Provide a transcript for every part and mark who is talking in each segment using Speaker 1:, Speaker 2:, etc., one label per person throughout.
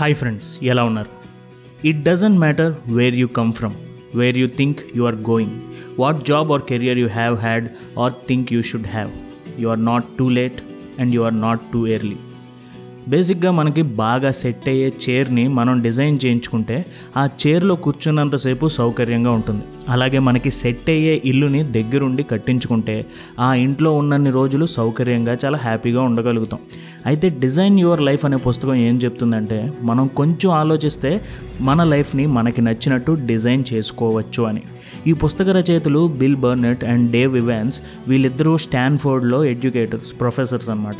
Speaker 1: Hi friends ఎలా ఉన్నారు? It doesn't matter where you come from where you think you are going what job or career you have had or think you should have you are not too late and you are not too early బేసిక్గా మనకి బాగా set అయ్యే చైర్ని మనం design చేయించుకుంటే ఆ చైర్లో కూర్చున్నంతసేపు సౌకర్యంగా ఉంటుంది. అలాగే మనకి సెట్ అయ్యే ఇల్లుని దగ్గరుండి కట్టించుకుంటే ఆ ఇంట్లో ఉన్నన్ని రోజులు సౌకర్యంగా చాలా హ్యాపీగా ఉండగలుగుతాం. అయితే డిజైన్ యువర్ లైఫ్ అనే పుస్తకం ఏం చెప్తుందంటే మనం కొంచెం ఆలోచిస్తే మన లైఫ్ని మనకి నచ్చినట్టు డిజైన్ చేసుకోవచ్చు అని. ఈ పుస్తక రచయితలు Bill Burnett and Dave Evans వీళ్ళిద్దరూ స్టాన్ఫోర్డ్లో ఎడ్యుకేటర్స్ ప్రొఫెసర్స్ అనమాట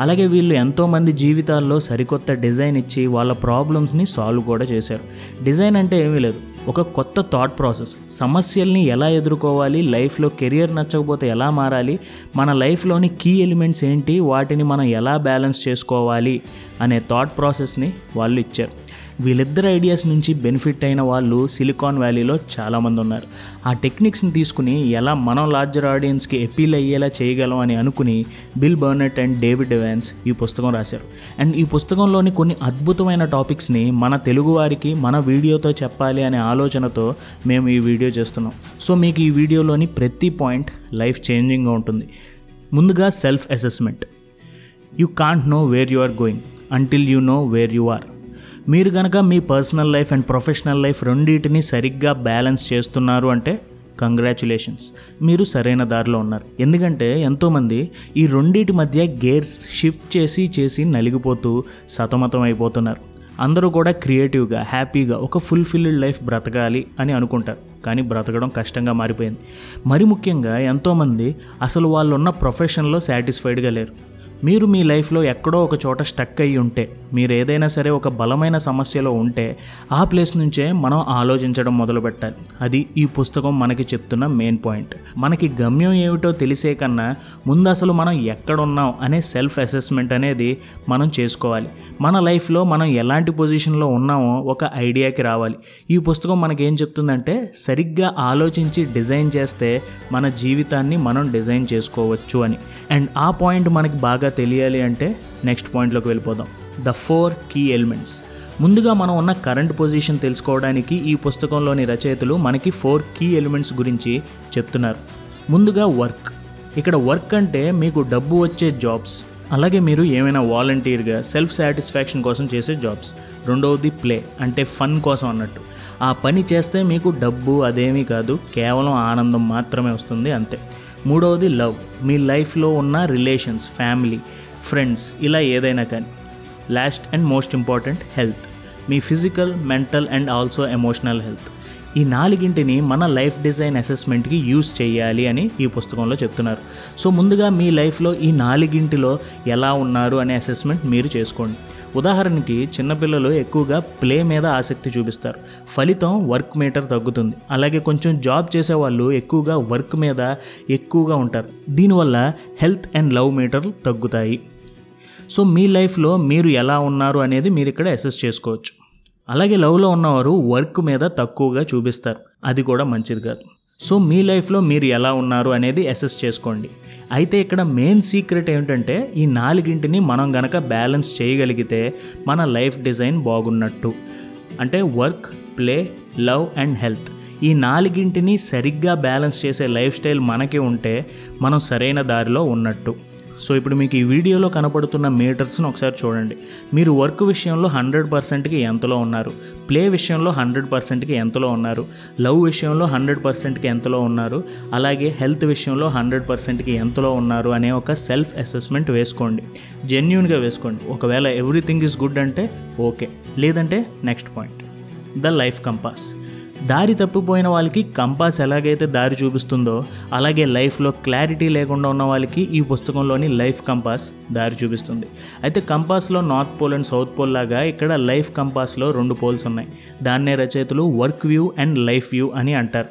Speaker 1: అలాగే వీళ్ళు ఎంతోమంది జీవితాల్లో సరికొత్త డిజైన్ ఇచ్చి వాళ్ళ ప్రాబ్లమ్స్ని సాల్వ్ కూడా చేశారు. డిజైన్ అంటే ఏమీ లేదు. ఒక కొత్త థాట్ ప్రాసెస్ సమస్యల్ని ఎలా ఎదుర్కోవాలి లైఫ్లో కెరియర్ నచ్చకపోతే ఎలా మారాలి మన లైఫ్లోని కీ ఎలిమెంట్స్ ఏంటి వాటిని మనం ఎలా బ్యాలెన్స్ చేసుకోవాలి అనే థాట్ ప్రాసెస్ని వాళ్ళు ఇచ్చారు. వీళ్ళిద్దరు ఐడియాస్ నుంచి బెనిఫిట్ అయిన వాళ్ళు సిలికాన్ వ్యాలీలో చాలామంది ఉన్నారు. ఆ టెక్నిక్స్ని తీసుకుని ఎలా మనం లార్జర్ ఆడియన్స్కి ఎపీల్ అయ్యేలా చేయగలం అని అనుకుని Bill Burnett and David Evans ఈ పుస్తకం రాశారు. అండ్ ఈ పుస్తకంలోని కొన్ని అద్భుతమైన టాపిక్స్ని మన తెలుగువారికి మన వీడియోతో చెప్పాలి అనే ఆలోచనతో మేము ఈ వీడియో చేస్తున్నాం. సో మీకు ఈ వీడియోలోని ప్రతి పాయింట్ లైఫ్ చేంజింగ్గా ఉంటుంది. ముందుగా self assessment. You can't know where you are going until you know where you are. మీరు కనుక మీ personal life and professional life రెండింటిని సరిగ్గా బ్యాలెన్స్ చేస్తున్నారు అంటే కంగ్రాచులేషన్స్. మీరు సరైన దారిలో ఉన్నారు. ఎందుకంటే ఎంతోమంది ఈ రెండింటి మధ్య గేర్స్ షిఫ్ట్ చేసి చేసి నలిగిపోతూ సతమతం అయిపోతున్నారు అందరూ కూడా క్రియేటివ్గా హ్యాపీగా ఒక ఫుల్ఫిల్డ్ లైఫ్ బ్రతకాలి అని అనుకుంటారు. కానీ బ్రతకడం కష్టంగా మారిపోయింది. మరి ముఖ్యంగా ఎంతోమంది అసలు వాళ్ళు ఉన్న ప్రొఫెషన్లో సాటిస్ఫైడ్గా లేరు. మీరు మీ లైఫ్లో ఎక్కడో ఒక చోట స్టక్ అయ్యి ఉంటే మీరు ఏదైనా సరే ఒక బలమైన సమస్యలో ఉంటే ఆ ప్లేస్ నుంచే మనం ఆలోచించడం మొదలు పెట్టాలి అది ఈ పుస్తకం మనకి చెప్తున్న మెయిన్ పాయింట్. మనకి గమ్యం ఏమిటో తెలిసే కన్నా ముందు అసలు మనం ఎక్కడున్నాం అనే సెల్ఫ్ అసెస్మెంట్ అనేది మనం చేసుకోవాలి. మన లైఫ్లో మనం ఎలాంటి పొజిషన్లో ఉన్నామో ఒక ఐడియాకి రావాలి. ఈ పుస్తకం మనకేం చెప్తుందంటే సరిగ్గా ఆలోచించి డిజైన్ చేస్తే మన జీవితాన్ని మనం డిజైన్ చేసుకోవచ్చు అని. అండ్ ఆ పాయింట్ మనకి బాగా తెలియాలి అంటే నెక్స్ట్ పాయింట్లోకి వెళ్ళిపోదాం. ద ఫోర్ కీ ఎలిమెంట్స్ ముందుగా మనం ఉన్న కరెంట్ పొజిషన్ తెలుసుకోవడానికి ఈ పుస్తకంలోని రచయితలు మనకి ఫోర్ కీ ఎలిమెంట్స్ గురించి చెప్తున్నారు. ముందుగా వర్క్ ఇక్కడ వర్క్ అంటే మీకు డబ్బు వచ్చే జాబ్స్ అలాగే మీరు ఏమైనా వాలంటీర్గా సెల్ఫ్ సాటిస్ఫాక్షన్ కోసం చేసే జాబ్స్ రెండవది ప్లే అంటే ఫన్ కోసం అన్నట్టు. ఆ పని చేస్తే మీకు డబ్బు అదేమీ కాదు కేవలం ఆనందం మాత్రమే వస్తుంది అంతే. మూడవది లవ్. మీ లైఫ్లో ఉన్న రిలేషన్స్ ఫ్యామిలీ ఫ్రెండ్స్ ఇలా ఏదైనా కానీ. Last and most important health. Me physical mental and also emotional health. ఈ నాలుగింటిని మన లైఫ్ డిజైన్ అసెస్మెంట్కి యూస్ చేయాలి అని ఈ పుస్తకంలో చెప్తున్నారు. సో ముందుగా మీ లైఫ్లో ఈ నాలుగింటిలో ఎలా ఉన్నారు అనే అసెస్మెంట్ మీరు చేసుకోండి. ఉదాహరణకి చిన్నపిల్లలు ఎక్కువగా ప్లే మీద ఆసక్తి చూపిస్తారు. ఫలితం వర్క్ మీటర్ తగ్గుతుంది. అలాగే కొంచెం జాబ్ చేసేవాళ్ళు ఎక్కువగా వర్క్ మీద ఎక్కువగా ఉంటారు. దీనివల్ల హెల్త్ అండ్ లవ్ మీటర్ తగ్గుతాయి. సో మీ లైఫ్లో మీరు ఎలా ఉన్నారు అనేది మీరు ఇక్కడ అసెస్ చేసుకోవచ్చు. అలాగే లవ్లో ఉన్నవారు వర్క్ మీద తక్కువగా చూపిస్తారు. అది కూడా మంచిది కాదు. సో మీ లైఫ్లో మీరు ఎలా ఉన్నారు అనేది అసెస్ చేసుకోండి. అయితే ఇక్కడ మెయిన్ సీక్రెట్ ఏమిటంటే ఈ నాలుగింటిని మనం గనక బ్యాలెన్స్ చేయగలిగితే మన లైఫ్ డిజైన్ బాగున్నట్టు. అంటే work play love and health ఈ నాలుగింటిని సరిగ్గా బ్యాలెన్స్ చేసే లైఫ్ స్టైల్ మనకి ఉంటే మనం సరైన దారిలో ఉన్నట్టు. సో ఇప్పుడు మీకు ఈ వీడియోలో కనపడుతున్న మీటర్స్ని ఒకసారి చూడండి. మీరు వర్క్ విషయంలో హండ్రెడ్ పర్సెంట్కి ఎంతలో ఉన్నారు? ప్లే విషయంలో హండ్రెడ్ పర్సెంట్కి ఎంతలో ఉన్నారు? లవ్ విషయంలో హండ్రెడ్ పర్సెంట్కి ఎంతలో ఉన్నారు? అలాగే హెల్త్ విషయంలో హండ్రెడ్ పర్సెంట్కి ఎంతలో ఉన్నారు అనే ఒక సెల్ఫ్ అసెస్మెంట్ వేసుకోండి. జెన్యున్గా వేసుకోండి. ఒకవేళ ఎవ్రీథింగ్ ఈజ్ గుడ్ అంటే ఓకే. లేదంటే next point. The life compass. దారి తప్పిపోయిన వాళ్ళకి కంపాస్ ఎలాగైతే దారి చూపిస్తుందో అలాగే లైఫ్లో క్లారిటీ లేకుండా ఉన్న వాళ్ళకి ఈ పుస్తకంలోని లైఫ్ కంపాస్ దారి చూపిస్తుంది. అయితే కంపాస్లో north pole and south pole లాగా ఇక్కడ లైఫ్ కంపాస్లో రెండు పోల్స్ ఉన్నాయి. దాన్నే రచయితలు work view and life view అని అంటారు.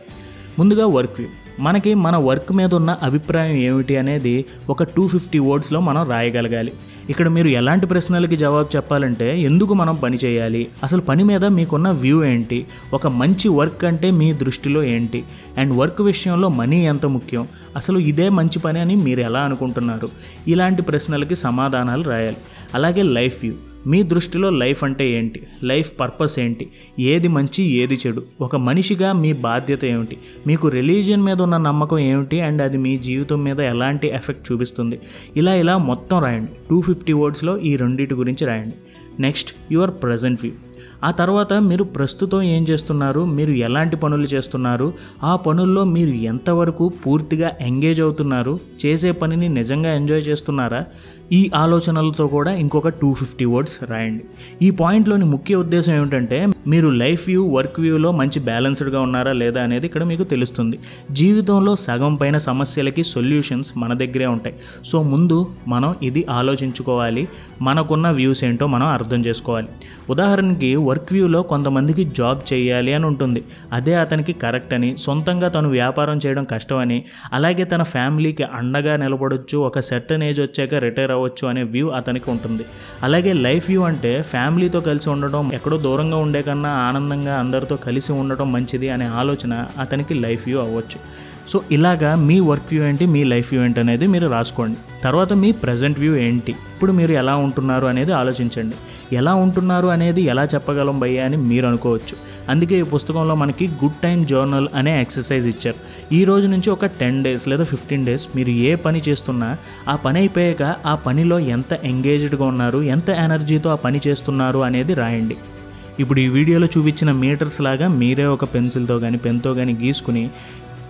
Speaker 1: ముందుగా వర్క్ వ్యూ. మనకి మన వర్క్ మీద ఉన్న అభిప్రాయం ఏమిటి అనేది ఒక టూ ఫిఫ్టీ వర్డ్స్లో మనం రాయగలగాలి. ఇక్కడ మీరు ఎలాంటి ప్రశ్నలకి జవాబు చెప్పాలంటే ఎందుకు మనం పని చేయాలి? అసలు పని మీద మీకున్న వ్యూ ఏంటి? ఒక మంచి వర్క్ అంటే మీ దృష్టిలో ఏంటి? అండ్ వర్క్ విషయంలో మనీ ఎంత ముఖ్యం? అసలు ఇదే మంచి పని అని మీరు ఎలా అనుకుంటున్నారు? ఇలాంటి ప్రశ్నలకి సమాధానాలు రాయాలి. అలాగే లైఫ్ వ్యూ. మీ దృష్టిలో లైఫ్ అంటే ఏంటి? లైఫ్ పర్పస్ ఏంటి? ఏది మంచి ఏది చెడు? ఒక మనిషిగా మీ బాధ్యత ఏమిటి? మీకు రిలీజియన్ మీద ఉన్న నమ్మకం ఏమిటి? అండ్ అది మీ జీవితం మీద ఎలాంటి ఎఫెక్ట్ చూపిస్తుంది? ఇలా ఇలా మొత్తం రాయండి. టూ ఫిఫ్టీ వర్డ్స్లో ఈ రెండింటి గురించి రాయండి. Next your present view. ఆ తర్వాత మీరు ప్రస్తుతం ఏం చేస్తున్నారు? మీరు ఎలాంటి పనులు చేస్తున్నారు? ఆ పనుల్లో మీరు ఎంతవరకు పూర్తిగా ఎంగేజ్ అవుతున్నారు? చేసే పనిని నిజంగా ఎంజాయ్ చేస్తున్నారా? ఈ ఆలోచనలతో కూడా ఇంకొక టూ ఫిఫ్టీ వర్డ్స్ రాయండి. ఈ పాయింట్లోని ముఖ్య ఉద్దేశం ఏమిటంటే మీరు లైఫ్ వ్యూ వర్క్ వ్యూలో మంచి బ్యాలెన్స్డ్గా ఉన్నారా లేదా అనేది ఇక్కడ మీకు తెలుస్తుంది. జీవితంలో సగం పైన సమస్యలకి సొల్యూషన్స్ మన దగ్గరే ఉంటాయి. సో ముందు మనం ఇది ఆలోచించుకోవాలి. మనకున్న వ్యూస్ ఏంటో మనం అర్థం చేసుకోవాలి. ఉదాహరణకి వర్క్ వ్యూలో కొంతమందికి జాబ్ చేయాలి అని ఉంటుంది. అదే అతనికి కరెక్ట్ అని సొంతంగా తను వ్యాపారం చేయడం కష్టమని అలాగే తన ఫ్యామిలీకి అండగా నిలబడొచ్చు ఒక సెర్టన్ ఏజ్ వచ్చాక రిటైర్ అవ్వచ్చు అనే వ్యూ అతనికి ఉంటుంది. అలాగే లైఫ్ వ్యూ అంటే ఫ్యామిలీతో కలిసి ఉండడం ఎక్కడో దూరంగా ఉండే కన్నా ఆనందంగా అందరితో కలిసి ఉండటం మంచిది అనే ఆలోచన అతనికి లైఫ్ వ్యూ అవ్వచ్చు. సో ఇలాగా మీ వర్క్ వ్యూ ఏంటి మీ లైఫ్ వ్యూ ఏంటి అనేది మీరు రాసుకోండి. తర్వాత మీ ప్రజెంట్ వ్యూ ఏంటి ఇప్పుడు మీరు ఎలా ఉంటున్నారు అనేది ఆలోచించండి. ఎలా ఉంటున్నారు అనేది ఎలా చెప్పగలం భయ్యా అని మీరు అనుకోవచ్చు. అందుకే ఈ పుస్తకంలో మనకి గుడ్ టైం జర్నల్ అనే ఎక్సర్సైజ్ ఇచ్చారు. ఈ రోజు నుంచి ఒక టెన్ డేస్ లేదా ఫిఫ్టీన్ డేస్ మీరు ఏ పని చేస్తున్నా ఆ పని అయిపోయాక ఆ పనిలో ఎంత ఎంగేజ్డ్గా ఉన్నారు ఎంత ఎనర్జీతో ఆ పని చేస్తున్నారు అనేది రాయండి. ఇప్పుడు ఈ వీడియోలో చూపించిన మీటర్స్ లాగా మీరే ఒక పెన్సిల్తో కానీ పెన్తో కానీ గీసుకుని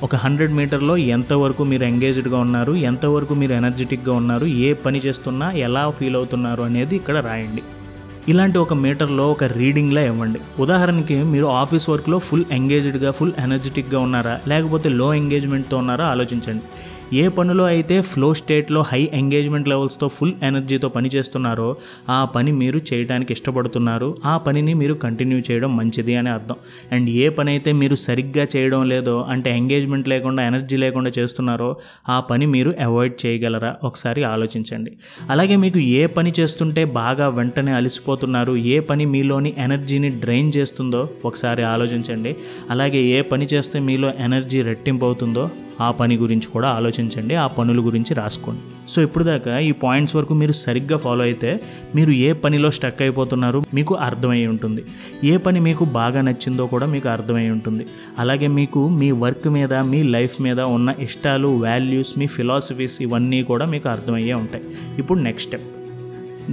Speaker 1: ఒక హండ్రెడ్ మీటర్లో ఎంతవరకు మీరు ఎంగేజ్డ్గా ఉన్నారు ఎంతవరకు మీరు ఎనర్జెటిక్గా ఉన్నారు ఏ పని చేస్తున్నా ఎలా ఫీల్ అవుతున్నారు అనేది ఇక్కడ రాయండి. ఇలాంటి ఒక మీటర్లో ఒక రీడింగ్లా ఇవ్వండి. ఉదాహరణకి మీరు ఆఫీస్ వర్క్లో ఫుల్ ఎంగేజ్డ్గా ఫుల్ ఎనర్జెటిక్గా ఉన్నారా లేకపోతే లో ఎంగేజ్మెంట్తో ఉన్నారా ఆలోచించండి. ఏ పనిలో అయితే ఫ్లో స్టేట్లో హై ఎంగేజ్మెంట్ లెవెల్స్తో ఫుల్ ఎనర్జీతో పని చేస్తున్నారో ఆ పని మీరు చేయడానికి ఇష్టపడుతున్నారు. ఆ పనిని మీరు కంటిన్యూ చేయడం మంచిది అని అర్థం. అండ్ ఏ పని అయితే మీరు సరిగ్గా చేయడం లేదో అంటే ఎంగేజ్మెంట్ లేకుండా ఎనర్జీ లేకుండా చేస్తున్నారో ఆ పని మీరు అవాయిడ్ చేయగలరా? ఒకసారి ఆలోచించండి. అలాగే మీకు ఏ పని చేస్తుంటే బాగా వెంటనే అలసిపోతున్నారు ఏ పని మీలోని ఎనర్జీని డ్రైన్ చేస్తుందో ఒకసారి ఆలోచించండి. అలాగే ఏ పని చేస్తే మీలో ఎనర్జీ రెట్టింపు అవుతుందో ఆ పని గురించి కూడా ఆలోచించండి ఆ పనుల గురించి రాసుకోండి. సో ఇప్పుడు దాకా ఈ పాయింట్స్ వరకు మీరు సరిగ్గా ఫాలో అయితే మీరు ఏ పనిలో స్టక్ అయిపోతున్నారు మీకు అర్థమై ఉంటుంది. ఏ పని మీకు బాగా నచ్చిందో కూడా మీకు అర్థమై ఉంటుంది. అలాగే మీకు మీ వర్క్ మీద మీ లైఫ్ మీద ఉన్న ఇష్టాలు వాల్యూస్ మీ ఫిలాసఫీస్ ఇవన్నీ కూడా మీకు అర్థమయ్యే ఉంటాయి. ఇప్పుడు next step.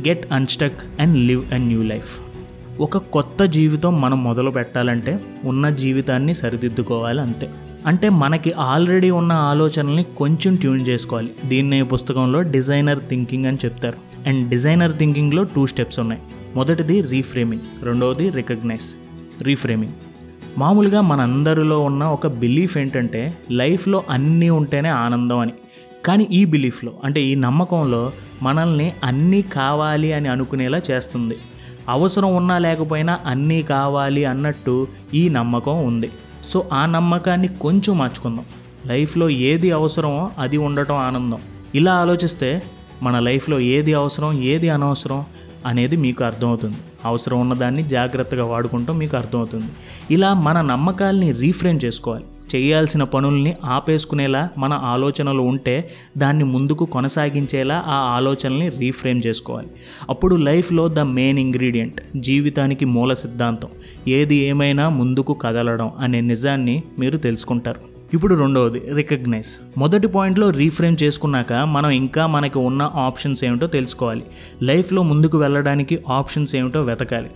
Speaker 1: Get unstuck and live a new life. ఒక కొత్త జీవితం మనం మొదలు పెట్టాలంటే ఉన్న జీవితాన్ని సరిదిద్దుకోవాలి అంతే. అంటే మనకి ఆల్రెడీ ఉన్న ఆలోచనల్ని కొంచెం ట్యూన్ చేసుకోవాలి. దీన్ని పుస్తకంలో డిజైనర్ థింకింగ్ అని చెప్తారు. అండ్ డిజైనర్ థింకింగ్లో టూ స్టెప్స్ ఉన్నాయి. మొదటిది రీఫ్రేమింగ్ రెండవది రికగ్నైజ్. రీఫ్రేమింగ్. మామూలుగా మనందరిలో ఉన్న ఒక బిలీఫ్ ఏంటంటే లైఫ్లో అన్నీ ఉంటేనే ఆనందం అని. కానీ ఈ బిలీఫ్లో అంటే ఈ నమ్మకంలో మనల్ని అన్నీ కావాలి అని అనుకునేలా చేస్తుంది. అవసరం ఉన్నా లేకపోయినా అన్నీ కావాలి అన్నట్టు ఈ నమ్మకం ఉంది. సో ఆ నమ్మకాన్ని కొంచెం మార్చుకుందాం. లైఫ్లో ఏది అవసరమో అది ఉండటం ఆనందం. ఇలా ఆలోచిస్తే మన లైఫ్లో ఏది అవసరం ఏది అనవసరం అనేది మీకు అర్థమవుతుంది. అవసరం ఉన్నదాన్ని జాగ్రత్తగా వాడుకుంటాం మీకు అర్థమవుతుంది. ఇలా మన నమ్మకాల్ని రీఫ్రేమ్ చేసుకోవాలి. చేయాల్సిన పనుల్ని ఆపేసుకునేలా మన ఆలోచనలు ఉంటే దాన్ని ముందుకు కొనసాగించేలా ఆ ఆలోచనల్ని రీఫ్రేమ్ చేసుకోవాలి. అప్పుడు లైఫ్లో ద మెయిన్ ఇంగ్రీడియంట్ జీవితానికి మూల సిద్ధాంతం. ఏది ఏమైనా ముందుకు కదలడం అనే నిజాన్ని మీరు తెలుసుకుంటారు. ఇప్పుడు రెండవది రికగ్నైజ్ మొదటి పాయింట్లో రీఫ్రేమ్ చేసుకున్నాక మనం ఇంకా మనకి ఉన్న ఆప్షన్స్ ఏమిటో తెలుసుకోవాలి. లైఫ్లో ముందుకు వెళ్ళడానికి ఆప్షన్స్ ఏమిటో వెతకాలి.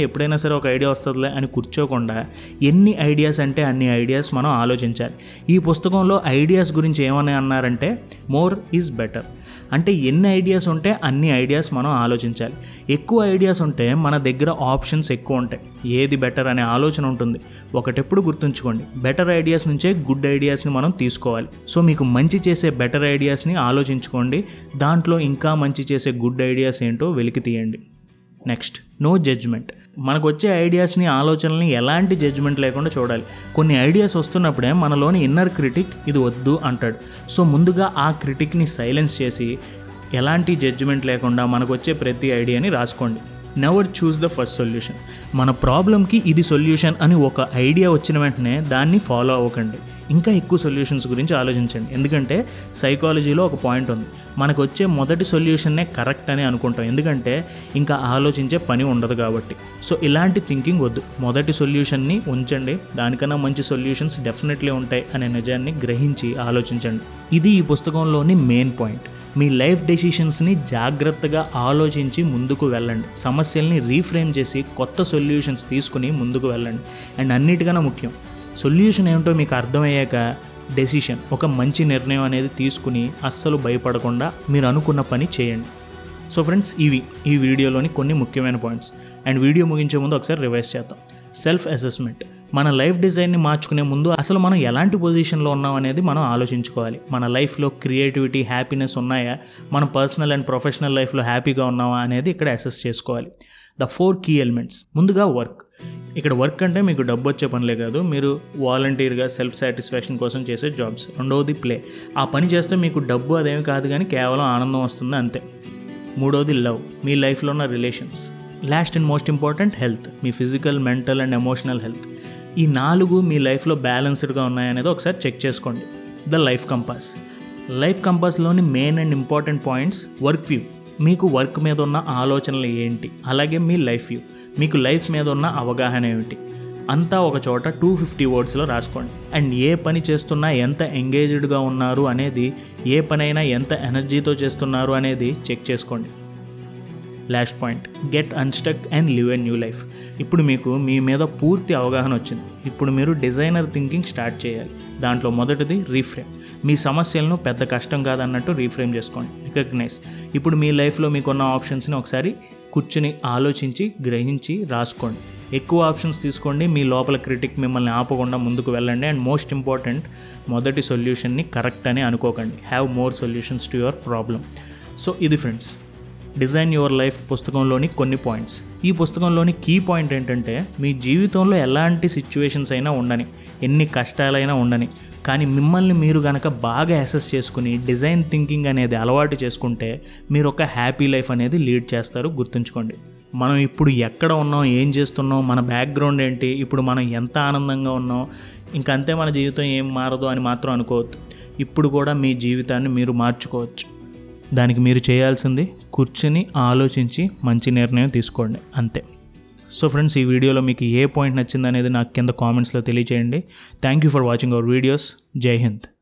Speaker 1: ఎప్పుడైనా సరే ఒక ఐడియా వస్తుందిలే అని కూర్చోకుండా ఎన్ని ఐడియాస్ అంటే అన్ని ఐడియాస్ మనం ఆలోచించాలి. ఈ పుస్తకంలో ఐడియాస్ గురించి ఏమని అన్నారంటే మోర్ ఈజ్ బెటర్ అంటే ఎన్ని ఐడియాస్ ఉంటే అన్ని ఐడియాస్ మనం ఆలోచించాలి. ఎక్కువ ఐడియాస్ ఉంటే మన దగ్గర ఆప్షన్స్ ఎక్కువ ఉంటాయి. ఏది బెటర్ అనే ఆలోచన ఉంటుంది. ఒకటెప్పుడు గుర్తుంచుకోండి. బెటర్ ఐడియాస్ నుంచే గుడ్ గుడ్ ఐడియాస్ని మనం తీసుకోవాలి. సో మీకు మంచి చేసే బెటర్ ఐడియాస్ని ఆలోచించుకోండి. దాంట్లో ఇంకా మంచి చేసే గుడ్ ఐడియాస్ ఏంటో వెలికి తీయండి. నెక్స్ట్ నో జడ్జ్మెంట్ మనకు వచ్చే ఐడియాస్ని ఆలోచనల్ని ఎలాంటి జడ్జ్మెంట్ లేకుండా చూడాలి. కొన్ని ఐడియాస్ వస్తున్నప్పుడే మనలోని ఇన్నర్ క్రిటిక్ ఇది వద్దు అంటాడు. సో ముందుగా ఆ క్రిటిక్ని సైలెన్స్ చేసి ఎలాంటి జడ్జ్మెంట్ లేకుండా మనకు వచ్చే ప్రతి ఐడియాని రాసుకోండి. Never choose the first solution మన ప్రాబ్లంకి ఇది సొల్యూషన్ అని ఒక ఐడియా వచ్చిన వెంటనే దాన్ని ఫాలో అవ్వకండి. ఇంకా ఎక్కువ సొల్యూషన్స్ గురించి ఆలోచించండి. ఎందుకంటే సైకాలజీలో ఒక పాయింట్ ఉంది. మనకు వచ్చే మొదటి సొల్యూషన్నే కరెక్ట్ అని అనుకుంటాం. ఎందుకంటే ఇంకా ఆలోచించే పని ఉండదు కాబట్టి. సో ఇలాంటి థింకింగ్ వద్దు. మొదటి సొల్యూషన్ని ఉంచండి. దానికన్నా మంచి సొల్యూషన్స్ డెఫినెట్లీ ఉంటాయి అనే నిజాన్ని గ్రహించి ఆలోచించండి. ఇది ఈ పుస్తకంలోని మెయిన్ పాయింట్ మీ లైఫ్ డెసిషన్స్ని జాగ్రత్తగా ఆలోచించి ముందుకు వెళ్ళండి. సమస్యల్ని రీఫ్రేమ్ చేసి కొత్త సొల్యూషన్స్ తీసుకుని ముందుకు వెళ్ళండి. అండ్ అన్నిటికన్నా ముఖ్యం సొల్యూషన్ ఏమిటో మీకు అర్థమయ్యాక డెసిషన్ ఒక మంచి నిర్ణయం అనేది తీసుకుని అస్సలు భయపడకుండా మీరు అనుకున్న పని చేయండి. సో ఫ్రెండ్స్ ఇవి ఈ వీడియోలోని కొన్ని ముఖ్యమైన పాయింట్స్. అండ్ వీడియో ముగించే ముందు ఒకసారి రివైజ్ చేద్దాం. Self assessment. మన లైఫ్ డిజైన్ని మార్చుకునే ముందు అసలు మనం ఎలాంటి పొజిషన్లో ఉన్నాం అనేది మనం ఆలోచించుకోవాలి. మన లైఫ్లో క్రియేటివిటీ హ్యాపీనెస్ ఉన్నాయా? మన పర్సనల్ అండ్ ప్రొఫెషనల్ లైఫ్లో హ్యాపీగా ఉన్నావా అనేది ఇక్కడ అసెస్ చేసుకోవాలి. The four key elements. ముందుగా వర్క్. ఇక్కడ వర్క్ అంటే మీకు డబ్బు వచ్చే పనులే కాదు మీరు వాలంటీర్గా సెల్ఫ్ సాటిస్ఫాక్షన్ కోసం చేసే జాబ్స్ రెండవది ప్లే ఆ పని చేస్తే మీకు డబ్బు అదేమి కాదు కానీ కేవలం ఆనందం వస్తుంది అంతే. మూడవది లవ్ మీ లైఫ్లో ఉన్న relations last and most important health me physical mental and emotional health ఈ నాలుగు మీ లైఫ్లో బ్యాలెన్స్డ్గా ఉన్నాయనేది ఒకసారి చెక్ చేసుకోండి. The life compass life కంపాస్లోని main and important points work view మీకు వర్క్ మీద ఉన్న ఆలోచనలు ఏంటి? అలాగే మీ లైఫ్ వ్యూ మీకు లైఫ్ మీద ఉన్న అవగాహన ఏమిటి? అంతా ఒక చోట టూ ఫిఫ్టీ వర్డ్స్లో రాసుకోండి. అండ్ ఏ పని చేస్తున్నా ఎంత ఎంగేజ్డ్గా ఉన్నారు అనేది ఏ పనైనా ఎంత ఎనర్జీతో చేస్తున్నారు అనేది చెక్ చేసుకోండి. Last point. Get unstuck and live a new life. ఇప్పుడు మీకు మీ మీద పూర్తి అవగాహన వచ్చింది. ఇప్పుడు మీరు డిజైనర్ థింకింగ్ స్టార్ట్ చేయాలి. దాంట్లో మొదటిది రీఫ్రేమ్. మీ సమస్యలను పెద్ద కష్టం కాదన్నట్టు రీఫ్రేమ్ చేసుకోండి. రికగ్నైజ్. ఇప్పుడు మీ లైఫ్లో మీకున్న ఆప్షన్స్ని ఒకసారి కూర్చుని ఆలోచించి గ్రహించి రాసుకోండి. ఎక్కువ ఆప్షన్స్ తీసుకోండి. మీ లోపల క్రిటిక్ మిమ్మల్ని ఆపకుండా ముందుకు వెళ్ళండి. అండ్ మోస్ట్ ఇంపార్టెంట్ మొదటి సొల్యూషన్ని కరెక్ట్ అని అనుకోకండి. Have more solutions to your problem. So ఇది ఫ్రెండ్స్ డిజైన్ యువర్ లైఫ్ పుస్తకంలోని కొన్ని పాయింట్స్. ఈ పుస్తకంలోని కీ పాయింట్ ఏంటంటే మీ జీవితంలో ఎలాంటి సిచ్యువేషన్స్ అయినా ఉండని ఎన్ని కష్టాలైనా ఉండని కానీ మిమ్మల్ని మీరు గనక బాగా అసెస్ చేసుకుని డిజైన్ థింకింగ్ అనేది అలవాటు చేసుకుంటే మీరు ఒక హ్యాపీ లైఫ్ అనేది లీడ్ చేస్తారు గుర్తుంచుకోండి. మనం ఇప్పుడు ఎక్కడ ఉన్నాం ఏం చేస్తున్నాం మన బ్యాక్గ్రౌండ్ ఏంటి ఇప్పుడు మనం ఎంత ఆనందంగా ఉన్నాం ఇంకంతే మన జీవితం ఏం మారదు అని మాత్రం అనుకోవద్దు. ఇప్పుడు కూడా మీ జీవితాన్ని మీరు మార్చుకోవచ్చు. దానికి మీరు చేయాల్సింది కూర్చుని ఆలోచించి మంచి నిర్ణయం తీసుకోండి అంతే. సో ఫ్రెండ్స్ ఈ వీడియోలో మీకు ఏ పాయింట్ నచ్చింది అనేది నాకు కింద కామెంట్స్లో తెలియచేయండి. Thank you for watching our videos Jai Hind